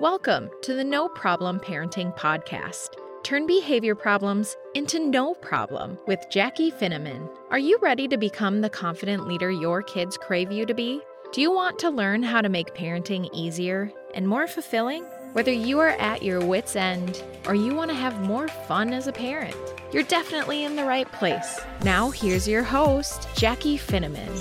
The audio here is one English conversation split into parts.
Welcome to the No Problem Parenting Podcast. Turn behavior problems into no problem with Jackie Finneman. Are you ready to become the confident leader your kids crave you to be? Do you want to learn how to make parenting easier and more fulfilling? Whether you are at your wits' end or you want to have more fun as a parent, you're definitely in the right place. Now, here's your host, Jackie Finneman.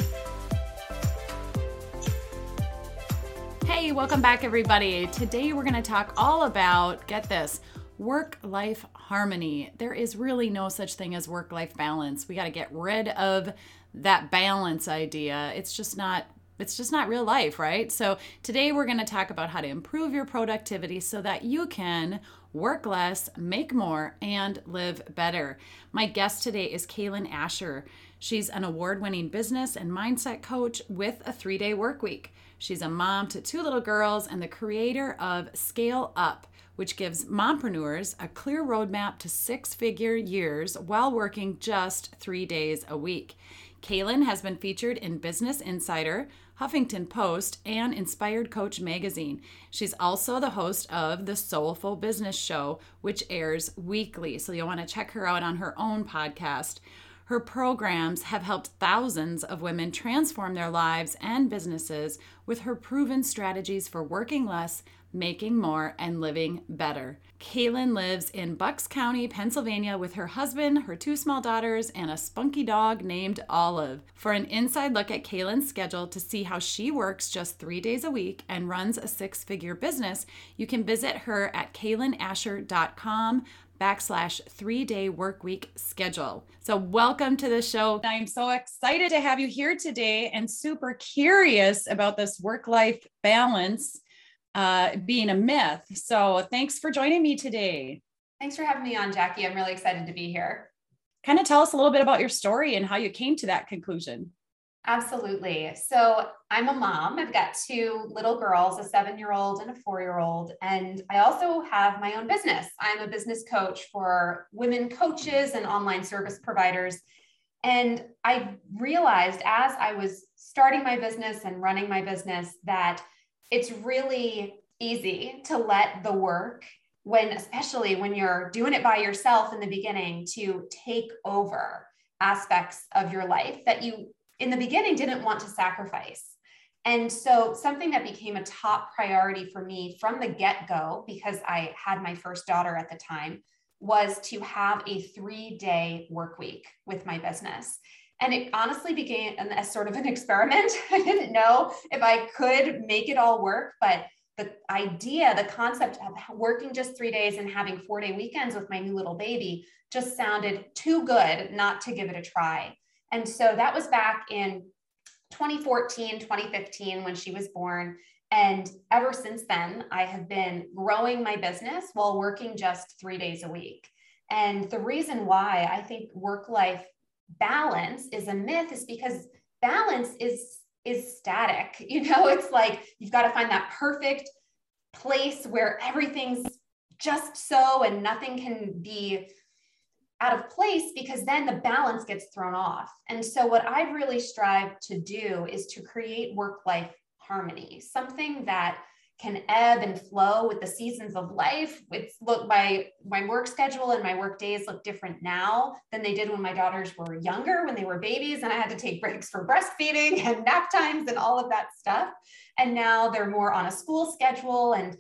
Welcome back, everybody. Today we're going to talk all about get this work life harmony. There is really no such thing as work life balance. We got to get rid of that balance idea. It's just not it's just not real life, right? So, today we're going to talk about how to improve your productivity so that you can work less, make more, and live better. My guest today is Cailen Ascher. She's an award winning business and mindset coach with a three day work week. She's a mom to two little girls and the creator of Scale Up, which gives mompreneurs a clear roadmap to six figure years while working just three days a week. Cailen has been featured in Business Insider, Huffington Post, and Inspired Coach magazine. She's also the host of the Soulful Business Show, which airs weekly. So you'll want to check her out on her own podcast. Her programs have helped thousands of women transform their lives and businesses with her proven strategies for working less, making more, and living better. Cailen lives in Bucks County, Pennsylvania, with her husband, her two small daughters, and a spunky dog named Olive. For an inside look at Cailen's schedule to see how she works just three days a week and runs a six figure business, you can visit her at cailenascher.com backslash three day work week schedule. So, welcome to the show. I'm so excited to have you here today and super curious about this work life balance uh, being a myth. So, thanks for joining me today. Thanks for having me on, Jackie. I'm really excited to be here. Kind of tell us a little bit about your story and how you came to that conclusion. Absolutely. So I'm a mom. I've got two little girls, a seven year old and a four year old. And I also have my own business. I'm a business coach for women coaches and online service providers. And I realized as I was starting my business and running my business that it's really easy to let the work when especially when you're doing it by yourself in the beginning to take over aspects of your life that you in the beginning didn't want to sacrifice. And so, something that became a top priority for me from the get go, because I had my first daughter at the time, was to have a three day work week with my business. And it honestly began as sort of an experiment. I didn't know if I could make it all work, but the idea, the concept of working just three days and having four day weekends with my new little baby just sounded too good not to give it a try. And so that was back in 2014, 2015 when she was born. And ever since then, I have been growing my business while working just three days a week. And the reason why I think work life balance is a myth is because balance is is static you know it's like you've got to find that perfect place where everything's just so and nothing can be out of place because then the balance gets thrown off. And so, what I've really strive to do is to create work life harmony, something that can ebb and flow with the seasons of life. It's look my my work schedule and my work days look different now than they did when my daughters were younger, when they were babies, and I had to take breaks for breastfeeding and nap times and all of that stuff. And now they're more on a school schedule and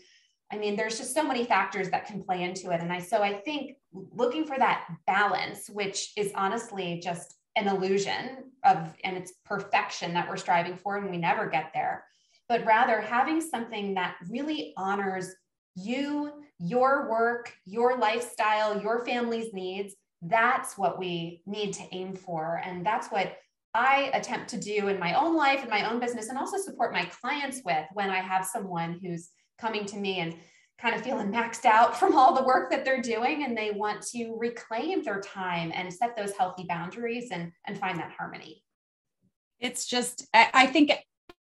I mean, there's just so many factors that can play into it. And I, so I think looking for that balance, which is honestly just an illusion of, and it's perfection that we're striving for, and we never get there, but rather having something that really honors you, your work, your lifestyle, your family's needs. That's what we need to aim for. And that's what I attempt to do in my own life, in my own business, and also support my clients with when I have someone who's coming to me and kind of feeling maxed out from all the work that they're doing. And they want to reclaim their time and set those healthy boundaries and and find that harmony. It's just i think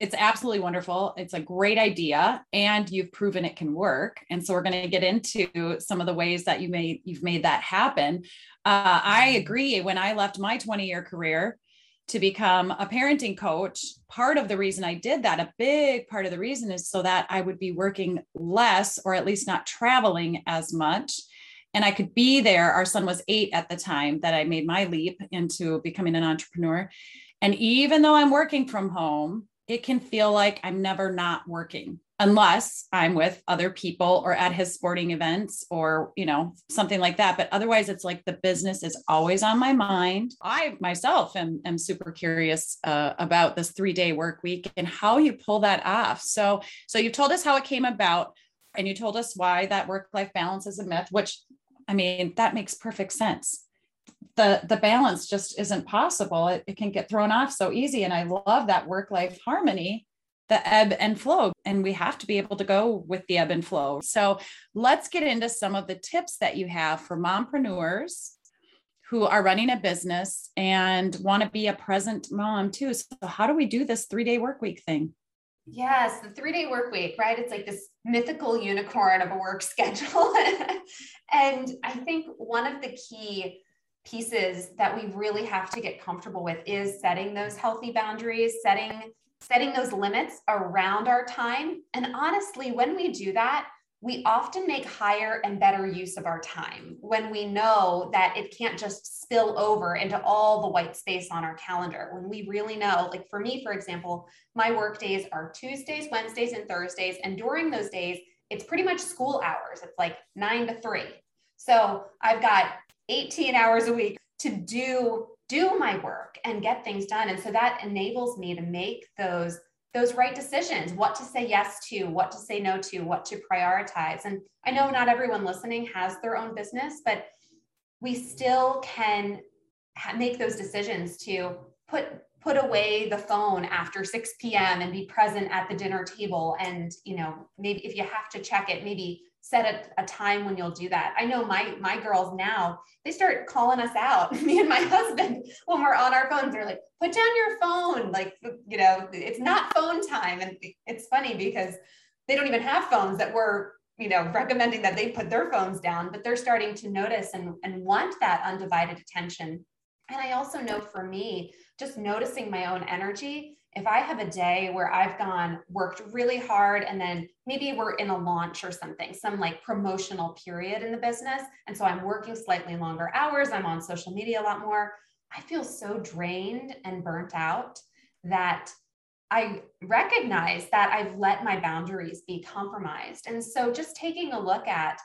it's absolutely wonderful. It's a great idea and you've proven it can work. And so we're going to get into some of the ways that you may you've made that happen. Uh, i agree. When i left my 20 year career to become a parenting coach. Part of the reason I did that, a big part of the reason is so that I would be working less or at least not traveling as much. And I could be there. Our son was eight at the time that I made my leap into becoming an entrepreneur. And even though I'm working from home, it can feel like I'm never not working unless I'm with other people or at his sporting events or, you know, something like that. But otherwise, it's like the business is always on my mind. I myself am, am super curious uh, about this three day work week and how you pull that off. So, so you told us how it came about and you told us why that work life balance is a myth, which I mean, that makes perfect sense. The, the balance just isn't possible. It, it can get thrown off so easy. And I love that work life harmony the ebb and flow. And we have to be able to go with the ebb and flow. So let's get into some of the tips that you have for mompreneurs who are running a business and want to be a present mom too. So how do we do this three day work week thing? Yes, the three day work week, right? It's like this mythical unicorn of a work schedule. and I think one of the key pieces that we really have to get comfortable with is setting those healthy boundaries, setting setting those limits around our time. And honestly, when we do that, we often make higher and better use of our time when we know that it can't just spill over into all the white space on our calendar. When we really know, like for me, for example, my work days are Tuesdays, Wednesdays, and Thursdays. And during those days, it's pretty much school hours. It's like nine to three. So I've got 18 hours a week to do do my work and get things done. And so that enables me to make those those right decisions, what to say yes to, what to say no to, what to prioritize. And I know not everyone listening has their own business, but we still can ha- make those decisions to put put away the phone after 6 p.m. and be present at the dinner table and you know maybe if you have to check it maybe set a, a, time when you'll do that. I know my my girls now, they start calling us out, me and my husband, when we're on our phones. They're like, put down your phone. Like, you know, it's not phone time. And it's funny because they don't even have phones that we're, you know, recommending that they put their phones down, but they're starting to notice and, and want that undivided attention. And I also know for me, just noticing my own energy if I have a day where I've gone worked really hard and then maybe we're in a launch or something, some like promotional period in the business. And so I'm working slightly longer hours, I'm on social media a lot more. I feel so drained and burnt out that I recognize that I've let my boundaries be compromised. And so just taking a look at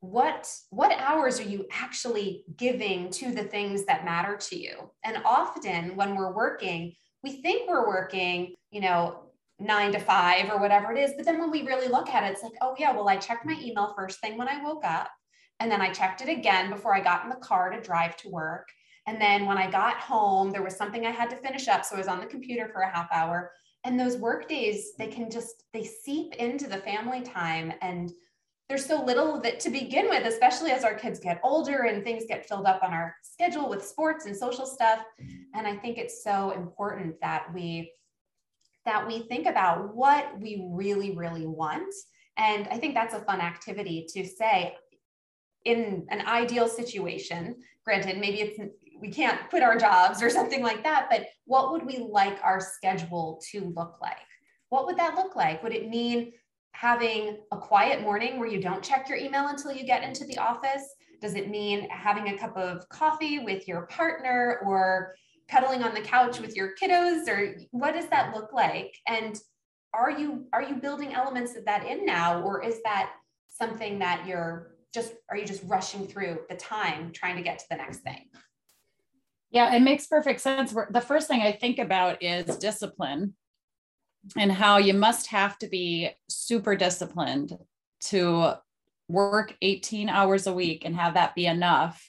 what what hours are you actually giving to the things that matter to you and often when we're working we think we're working, you know, nine to five or whatever it is. But then when we really look at it, it's like, oh, yeah, well, I checked my email first thing when I woke up. And then I checked it again before I got in the car to drive to work. And then when I got home, there was something I had to finish up. So I was on the computer for a half hour. And those work days, they can just, they seep into the family time. And there's so little of it to begin with, especially as our kids get older and things get filled up on our schedule with sports and social stuff. And I think it's so important that we that we think about what we really, really want. And I think that's a fun activity to say in an ideal situation. Granted, maybe it's we can't quit our jobs or something like that, but what would we like our schedule to look like? What would that look like? Would it mean having a quiet morning where you don't check your email until you get into the office? Does it mean having a cup of coffee with your partner or cuddling on the couch with your kiddos or what does that look like? And are you are you building elements of that in now or is that something that you're just are you just rushing through the time trying to get to the next thing? Yeah, it makes perfect sense. The first thing I think about is discipline and how you must have to be super disciplined to work 18 hours a week and have that be enough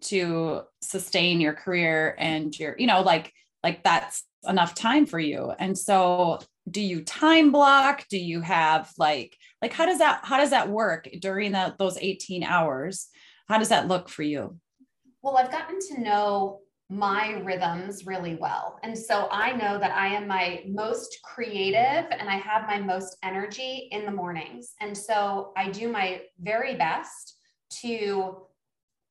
to sustain your career and your you know like like that's enough time for you. And so do you time block? Do you have like like how does that how does that work during that those 18 hours? How does that look for you? Well i've gotten to know my rhythms really well. And so I know that I am my most creative and I have my most energy in the mornings. And so I do my very best to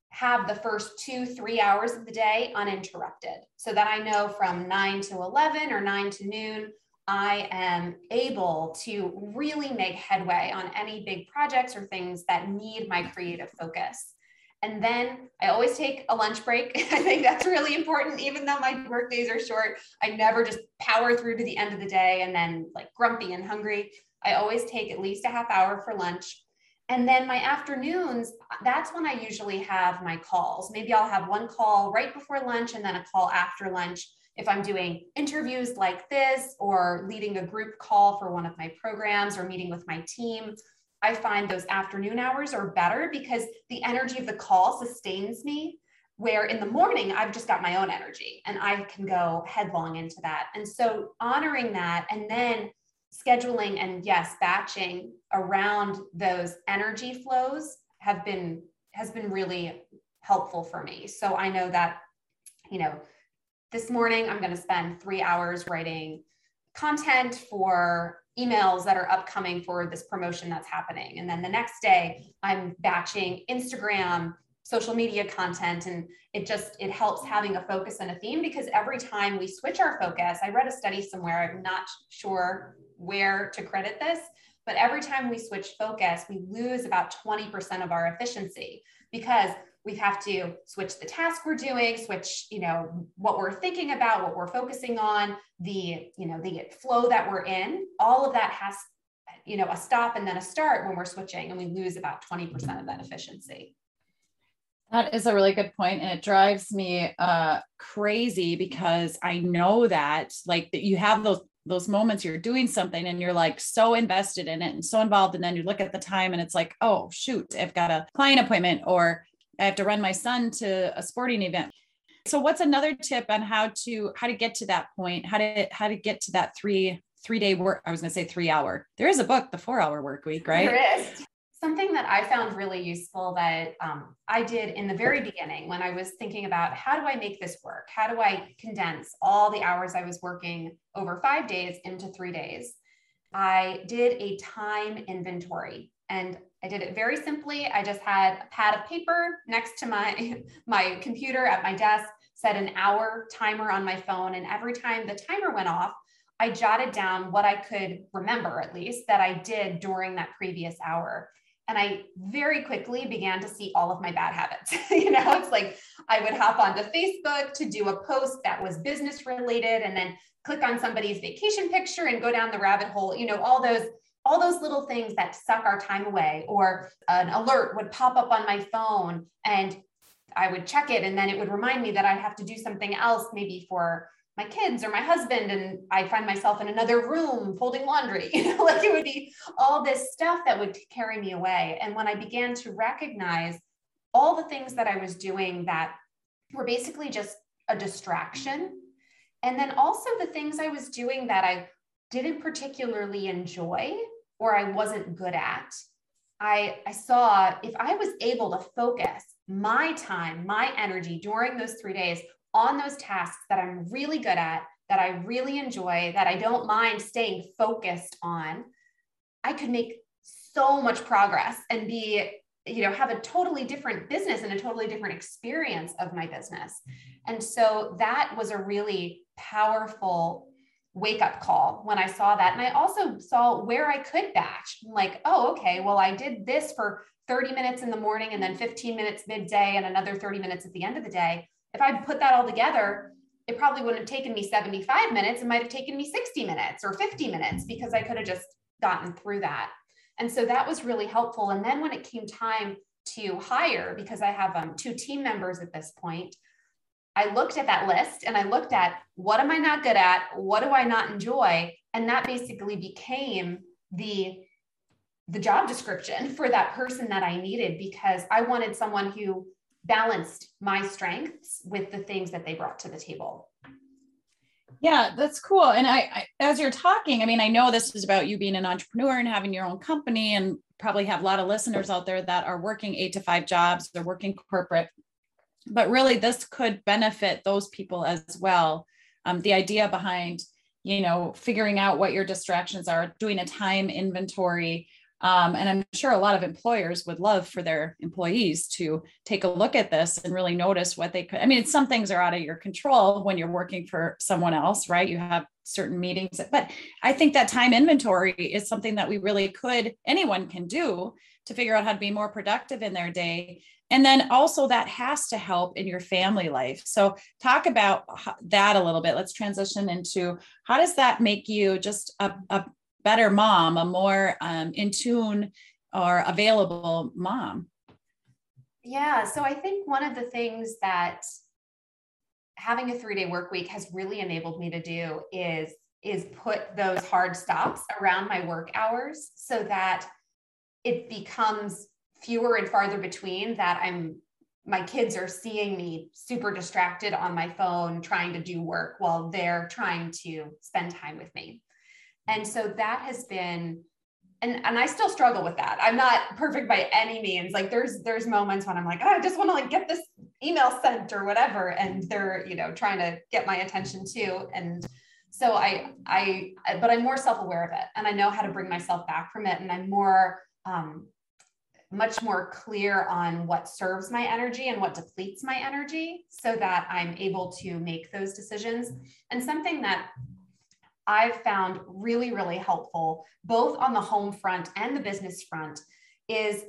have the first two, three hours of the day uninterrupted so that I know from nine to 11 or nine to noon, I am able to really make headway on any big projects or things that need my creative focus. And then I always take a lunch break. I think that's really important. Even though my work days are short, I never just power through to the end of the day and then like grumpy and hungry. I always take at least a half hour for lunch. And then my afternoons, that's when I usually have my calls. Maybe I'll have one call right before lunch and then a call after lunch if I'm doing interviews like this or leading a group call for one of my programs or meeting with my team. I find those afternoon hours are better because the energy of the call sustains me. Where in the morning, I've just got my own energy and I can go headlong into that. And so honoring that and then scheduling and yes, batching around those energy flows have been has been really helpful for me. So I know that, you know, this morning I'm going to spend three hours writing content for emails that are upcoming for this promotion that's happening. And then the next day I'm batching Instagram social media content and it just it helps having a focus and a theme because every time we switch our focus i read a study somewhere i'm not sure where to credit this, but every time we switch focus, we lose about 20% of our efficiency because we have to switch the task we're doing switch you know what we're thinking about what we're focusing on the you know the flow that we're in. All of that has you know a stop and then a start when we're switching and we lose about 20% of that efficiency. That is a really good point and it drives me uh crazy because i know that like that you have those those moments you're doing something and you're like so invested in it and so involved and then you look at the time and it's like oh shoot i've got a client appointment or i have to run my son to a sporting event. So what's another tip on how to how to get to that point? How to how to get to that three three day work i was going to say three hour. There is a book the four hour work week right? There is. Something that I found really useful that um, I did in the very beginning when I was thinking about how do I make this work? How do I condense all the hours I was working over five days into three days? I did a time inventory and I did it very simply. I just had a pad of paper next to my, my computer at my desk, set an hour timer on my phone. And every time the timer went off, I jotted down what I could remember, at least, that I did during that previous hour and I very quickly began to see all of my bad habits. you know, it's like I would hop onto Facebook to do a post that was business related and then click on somebody's vacation picture and go down the rabbit hole, you know, all those all those little things that suck our time away or an alert would pop up on my phone and I would check it and then it would remind me that I have to do something else maybe for my kids or my husband and i find myself in another room folding laundry you know like it would be all this stuff that would carry me away. And when i began to recognize all the things that i was doing that were basically just a distraction and then also the things i was doing that i didn't particularly enjoy or i wasn't good at I, I saw if I was able to focus my time, my energy during those three days on those tasks that I'm really good at, that I really enjoy, that I don't mind staying focused on, I could make so much progress and be, you know, have a totally different business and a totally different experience of my business. And so that was a really powerful wake up call when I saw that. And I also saw where I could batch. I'm like, oh, okay, well, I did this for 30 minutes in the morning and then 15 minutes midday and another 30 minutes at the end of the day if I put that all together, it probably wouldn't have taken me 75 minutes. It might have taken me 60 minutes or 50 minutes because I could have just gotten through that. And so that was really helpful. And then when it came time to hire, because I have um, two team members at this point, I looked at that list and I looked at what am I not good at? What do I not enjoy? And that basically became the the job description for that person that I needed because I wanted someone who balanced my strengths with the things that they brought to the table. Yeah, that's cool. And I, I, as you're talking, I mean, I know this is about you being an entrepreneur and having your own company, and probably have a lot of listeners out there that are working eight to five jobs, they're working corporate. But really, this could benefit those people as well. Um, the idea behind, you know, figuring out what your distractions are, doing a time inventory, Um, and I'm sure a lot of employers would love for their employees to take a look at this and really notice what they could. I mean, some things are out of your control when you're working for someone else, right? You have certain meetings, but I think that time inventory is something that we really could, anyone can do to figure out how to be more productive in their day. And then also that has to help in your family life. So talk about that a little bit. Let's transition into how does that make you just a, a better mom, a more um, in tune or available mom? Yeah. So I think one of the things that having a three day work week has really enabled me to do is is put those hard stops around my work hours so that it becomes fewer and farther between that I'm my kids are seeing me super distracted on my phone trying to do work while they're trying to spend time with me. And so that has been and and I still struggle with that. I'm not perfect by any means. Like there's there's moments when I'm like, oh, I just want to like get this email sent or whatever and they're, you know, trying to get my attention too and so I I but I'm more self-aware of it and I know how to bring myself back from it and I'm more um much more clear on what serves my energy and what depletes my energy so that I'm able to make those decisions. And something that I've found really, really helpful, both on the home front and the business front, is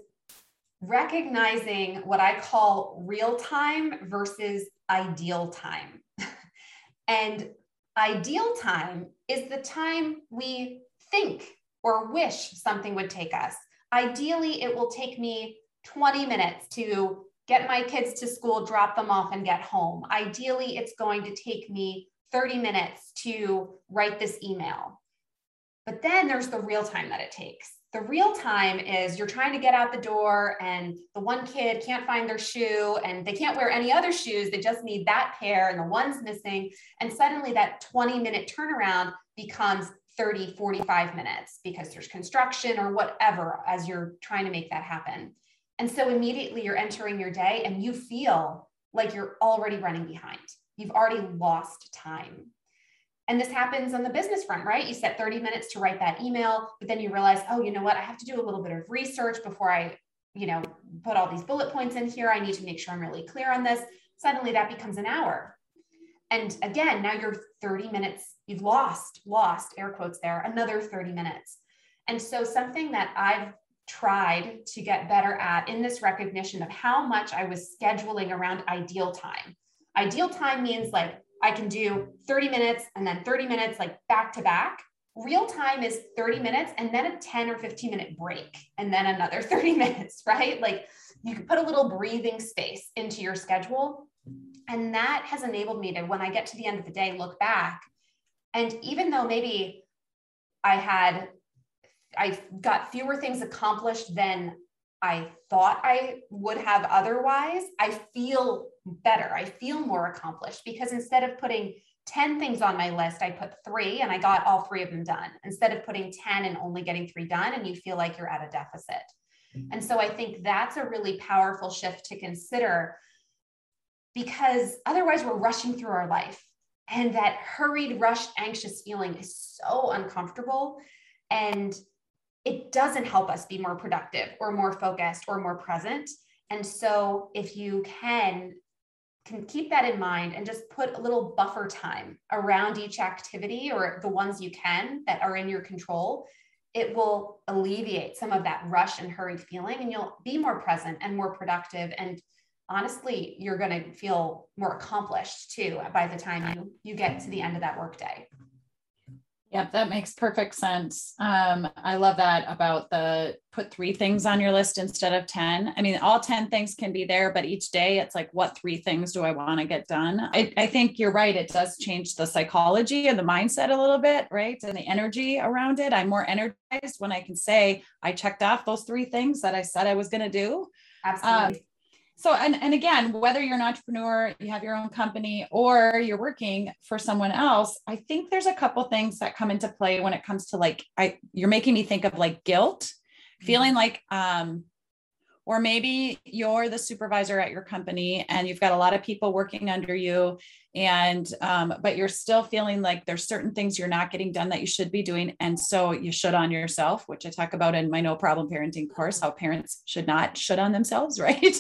recognizing what I call real time versus ideal time. and ideal time is the time we think or wish something would take us. Ideally, it will take me 20 minutes to get my kids to school, drop them off, and get home. Ideally, it's going to take me 30 minutes to write this email. But then there's the real time that it takes. The real time is you're trying to get out the door, and the one kid can't find their shoe, and they can't wear any other shoes. They just need that pair, and the one's missing. And suddenly, that 20 minute turnaround becomes 30, 45 minutes because there's construction or whatever as you're trying to make that happen. And so immediately you're entering your day and you feel like you're already running behind. You've already lost time. And this happens on the business front, right? You set 30 minutes to write that email, but then you realize, oh, you know what? I have to do a little bit of research before I, you know, put all these bullet points in here. I need to make sure I'm really clear on this. Suddenly that becomes an hour. And again, now you're 30 minutes, you've lost, lost, air quotes there, another 30 minutes. And so, something that I've tried to get better at in this recognition of how much I was scheduling around ideal time. Ideal time means like I can do 30 minutes and then 30 minutes, like back to back. Real time is 30 minutes and then a 10 or 15 minute break and then another 30 minutes, right? Like you can put a little breathing space into your schedule and that has enabled me to, when I get to the end of the day, look back. And even though maybe I had, I got fewer things accomplished than I thought I would have otherwise, I feel better. I feel more accomplished because instead of putting 10 things on my list, I put three and I got all three of them done instead of putting 10 and only getting three done, and you feel like you're at a deficit. Mm-hmm. And so I think that's a really powerful shift to consider because otherwise we're rushing through our life. And that hurried, rushed, anxious feeling is so uncomfortable. And it doesn't help us be more productive or more focused or more present. And so if you can can keep that in mind and just put a little buffer time around each activity or the ones you can that are in your control, it will alleviate some of that rush and hurried feeling and you'll be more present and more productive and honestly, you're going to feel more accomplished too by the time you you get to the end of that workday. Yep, that makes perfect sense. Um, I love that about the put three things on your list instead of 10. I mean, all 10 things can be there, but each day it's like, what three things do I want to get done? I, I think you're right. It does change the psychology and the mindset a little bit, right? And the energy around it. I'm more energized when I can say I checked off those three things that I said I was going to do. Absolutely. Um, so and, and again whether you're an entrepreneur you have your own company or you're working for someone else i think there's a couple things that come into play when it comes to like i you're making me think of like guilt feeling mm-hmm. like um or maybe you're the supervisor at your company and you've got a lot of people working under you and um, but you're still feeling like there's certain things you're not getting done that you should be doing and so you should on yourself which i talk about in my no problem parenting course how parents should not should on themselves right?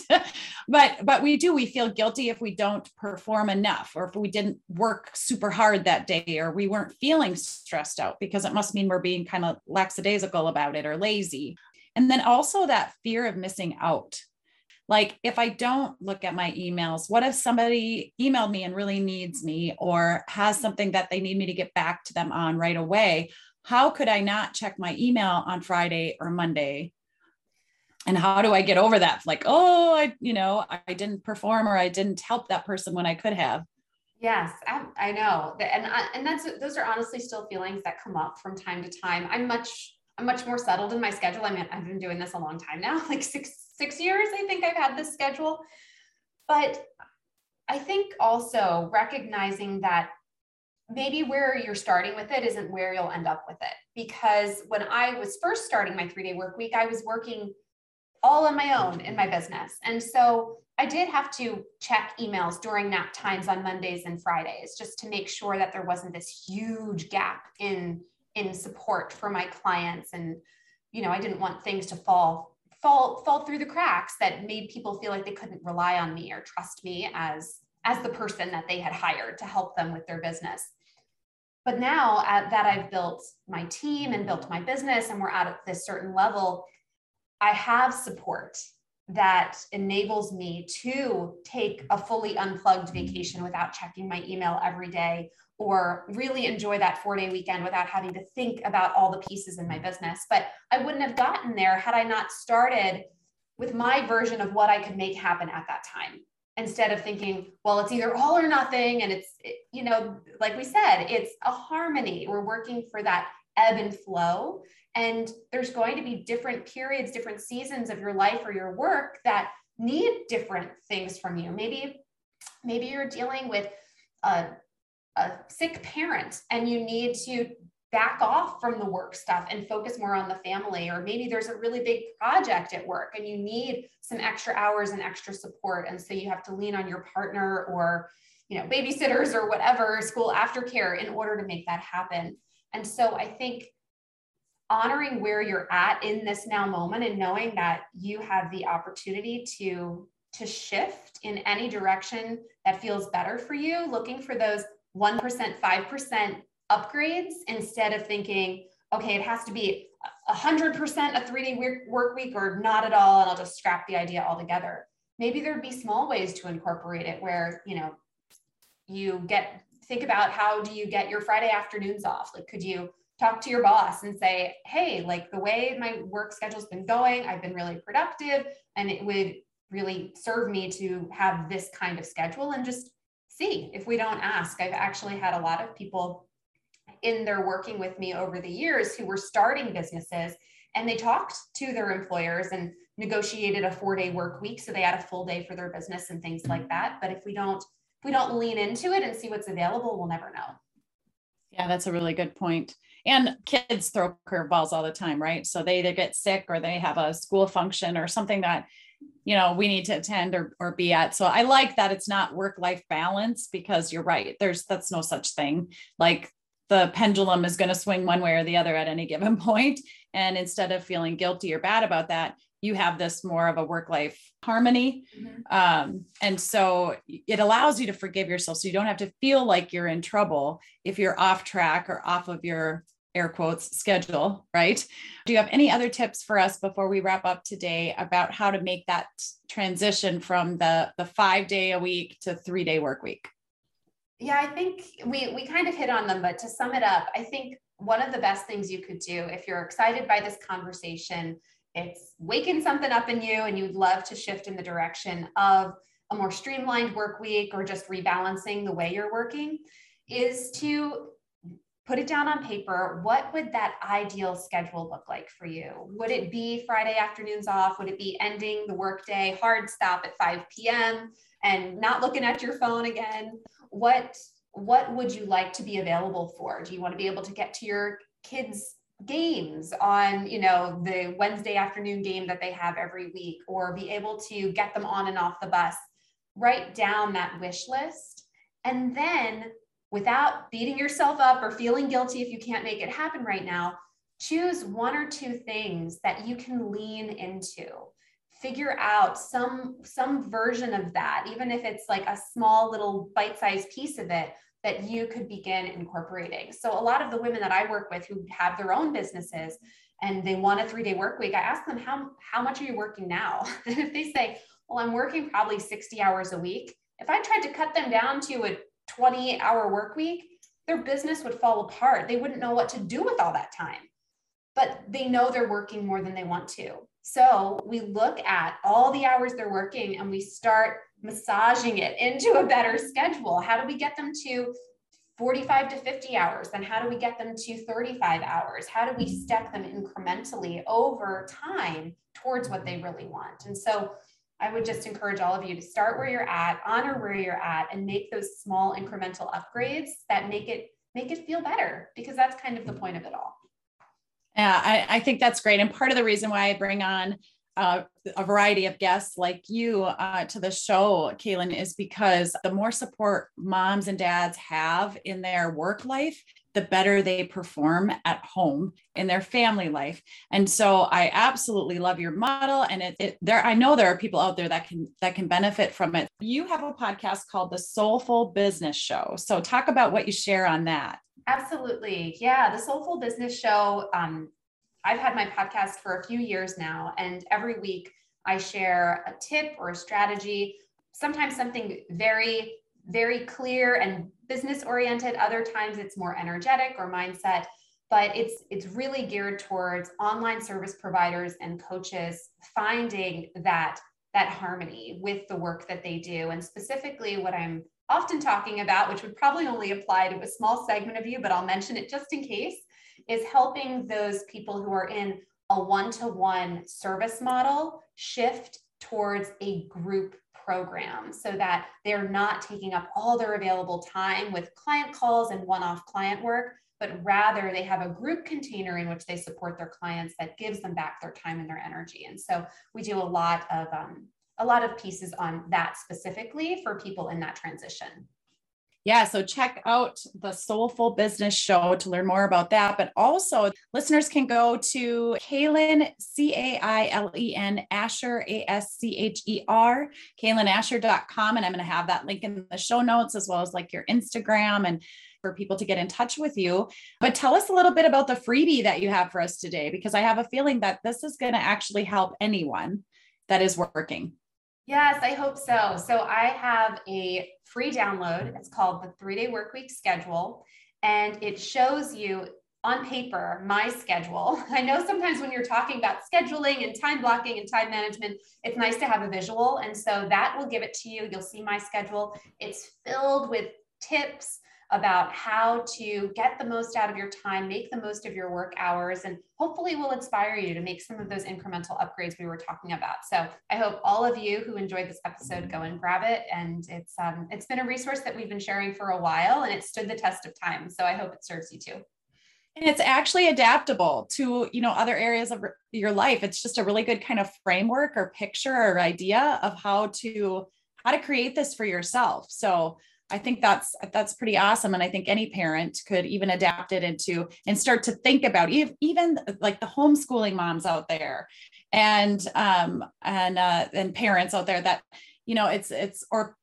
But but we do we feel guilty if we don't perform enough or if we didn't work super hard that day or we weren't feeling stressed out because it must mean we're being kind of lackadaisical about it or lazy. And then also that fear of missing out like if i don't look at my emails what if somebody emailed me and really needs me or has something that they need me to get back to them on right away? How could i not check my email on friday or monday? And how do i get over that? Like oh i you know i didn't perform or i didn't help that person when i could have. Yes i, I know. And I, and that's those are honestly still feelings that come up from time to time. I'm much i'm much more settled in my schedule. I mean i've been doing this a long time now like six six years, I think I've had this schedule. But I think also recognizing that maybe where you're starting with it isn't where you'll end up with it. Because when I was first starting my three day work week, I was working all on my own in my business. And so I did have to check emails during nap times on Mondays and Fridays just to make sure that there wasn't this huge gap in in support for my clients and you know I didn't want things to fall fall fall through the cracks that made people feel like they couldn't rely on me or trust me as as the person that they had hired to help them with their business. But now at, that i've built my team and built my business and we're at this certain level i have support that enables me to take a fully unplugged vacation without checking my email every day or really enjoy that four day weekend without having to think about all the pieces in my business. But I wouldn't have gotten there had I not started with my version of what I could make happen at that time instead of thinking, well, it's either all or nothing. And it's, you know, like we said, it's a harmony. We're working for that ebb and flow. And there's going to be different periods, different seasons of your life or your work that need different things from you. Maybe, maybe you're dealing with a a sick parent and you need to back off from the work stuff and focus more on the family or maybe there's a really big project at work and you need some extra hours and extra support. And so you have to lean on your partner or you know babysitters or whatever school aftercare in order to make that happen. And so i think honoring where you're at in this now moment and knowing that you have the opportunity to to shift in any direction that feels better for you looking for those 1%, 5% upgrades instead of thinking, okay, it has to be 100% a three day work week or not at all, and I'll just scrap the idea altogether. Maybe there'd be small ways to incorporate it where, you know, you get, think about how do you get your Friday afternoons off? Like, could you talk to your boss and say, hey, like the way my work schedule's been going, I've been really productive, and it would really serve me to have this kind of schedule and just see if we don't ask. I've actually had a lot of people in their working with me over the years who were starting businesses and they talked to their employers and negotiated a four day work week so they had a full day for their business and things like that but if we don't if we don't lean into it and see what's available we'll never know yeah that's a really good point. and kids throw curveballs all the time right so they either get sick or they have a school function or something that you know we need to attend or, or be at. So i like that it's not work life balance because you're right there's that's no such thing. Like the pendulum is going to swing one way or the other at any given point. And instead of feeling guilty or bad about that you have this more of a work life harmony. Mm-hmm. um, and so it allows you to forgive yourself so you don't have to feel like you're in trouble if you're off track or off of your air quotes schedule, right? Do you have any other tips for us before we wrap up today about how to make that transition from the the 5 day a week to 3 day work week? Yeah, I think we we kind of hit on them, but to sum it up, I think one of the best things you could do if you're excited by this conversation, it's waking something up in you and you'd love to shift in the direction of a more streamlined work week or just rebalancing the way you're working is to put it down on paper. What would that ideal schedule look like for you? Would it be Friday afternoons off? Would it be ending the workday hard stop at 5 p.m. and not looking at your phone again? What what would you like to be available for? Do you want to be able to get to your kids' games on you know the wednesday afternoon game that they have every week or be able to get them on and off the bus write down that wish list and then without beating yourself up or feeling guilty if you can't make it happen right now choose one or two things that you can lean into figure out some some version of that even if it's like a small little bite-sized piece of it that you could begin incorporating. So a lot of the women that I work with who have their own businesses and they want a three-day work week, I ask them how how much are you working now? And if they say, "Well, I'm working probably 60 hours a week," if I tried to cut them down to a 20-hour work week, their business would fall apart. They wouldn't know what to do with all that time. But they know they're working more than they want to. So we look at all the hours they're working and we start massaging it into a better schedule. How do we get them to 45 to 50 hours? Then how do we get them to 35 hours? How do we step them incrementally over time towards what they really want? And so I would just encourage all of you to start where you're at, honor where you're at, and make those small incremental upgrades that make it make it feel better because that's kind of the point of it all. Yeah, I, I think that's great. And part of the reason why I bring on uh, a variety of guests like you uh, to the show, Cailen, is because the more support moms and dads have in their work life, the better they perform at home in their family life. And so I absolutely love your model. And it, it there, I know there are people out there that can that can benefit from it. You have a podcast called the Soulful Business Show. So talk about what you share on that. Absolutely. Yeah. The Soulful Business Show. Um, I've had my podcast for a few years now, and every week I share a tip or a strategy, sometimes something very, very clear and business oriented. Other times it's more energetic or mindset, but it's it's really geared towards online service providers and coaches finding that that harmony with the work that they do. And specifically, what I'm often talking about, which would probably only apply to a small segment of you, but I'll mention it just in case, is helping those people who are in a one to one service model shift towards a group program so that they're not taking up all their available time with client calls and one off client work, but rather they have a group container in which they support their clients that gives them back their time and their energy. And so we do a lot of um, a lot of pieces on that specifically for people in that transition. Yeah, so check out the Soulful Business Show to learn more about that. But also, listeners can go to Cailen, C A I L E N, Ascher, A S C H E R, CailenAscher.com. And I'm going to have that link in the show notes as well as like your Instagram and for people to get in touch with you. But tell us a little bit about the freebie that you have for us today, because I have a feeling that this is going to actually help anyone that is working. Yes, I hope so. So I have a free download. It's called the three day work week schedule, and it shows you on paper my schedule. I know sometimes when you're talking about scheduling and time blocking and time management, it's nice to have a visual. And so that will give it to you. You'll see my schedule. It's filled with tips about how to get the most out of your time, make the most of your work hours, and hopefully will inspire you to make some of those incremental upgrades we were talking about. So I hope all of you who enjoyed this episode go and grab it. And it's um, it's been a resource that we've been sharing for a while, and it stood the test of time. So I hope it serves you too. And it's actually adaptable to you know other areas of your life. It's just a really good kind of framework or picture or idea of how to how to create this for yourself. So I think that's that's pretty awesome, and I think any parent could even adapt it into and start to think about even even like the homeschooling moms out there, and um and uh, and parents out there that you know it's it's or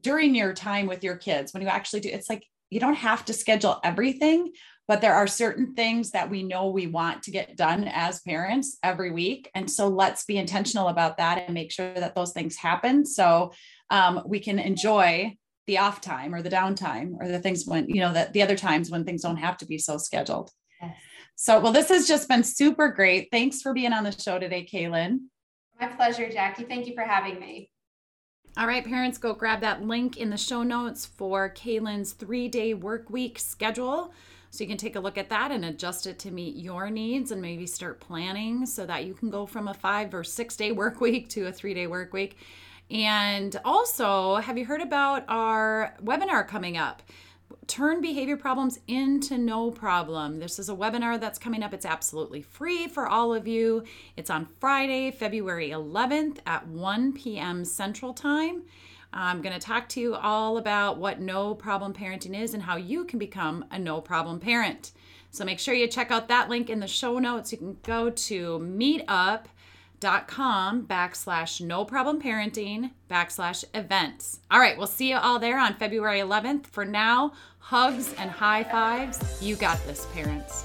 during your time with your kids when you actually do it's like you don't have to schedule everything but there are certain things that we know we want to get done as parents every week and so let's be intentional about that and make sure that those things happen. So um, we can enjoy the off time or the downtime or the things when you know that the other times when things don't have to be so scheduled yes. so well this has just been super great thanks for being on the show today cailen my pleasure jackie thank you for having me all right, parents, go grab that link in the show notes for Cailen's three day work week schedule. So you can take a look at that and adjust it to meet your needs and maybe start planning so that you can go from a five or six day work week to a three day work week. And also, have you heard about our webinar coming up? turn behavior problems into no problem. This is a webinar that's coming up. It's absolutely free for all of you. It's on Friday, February 11th at 1 p.m. Central Time. I'm going to talk to you all about what no problem parenting is and how you can become a no problem parent. So make sure you check out that link in the show notes. You can go to meetup.com backslash no problem parenting backslash events. All right, we'll see you all there on February 11th. For now, hugs and high fives. You got this, parents.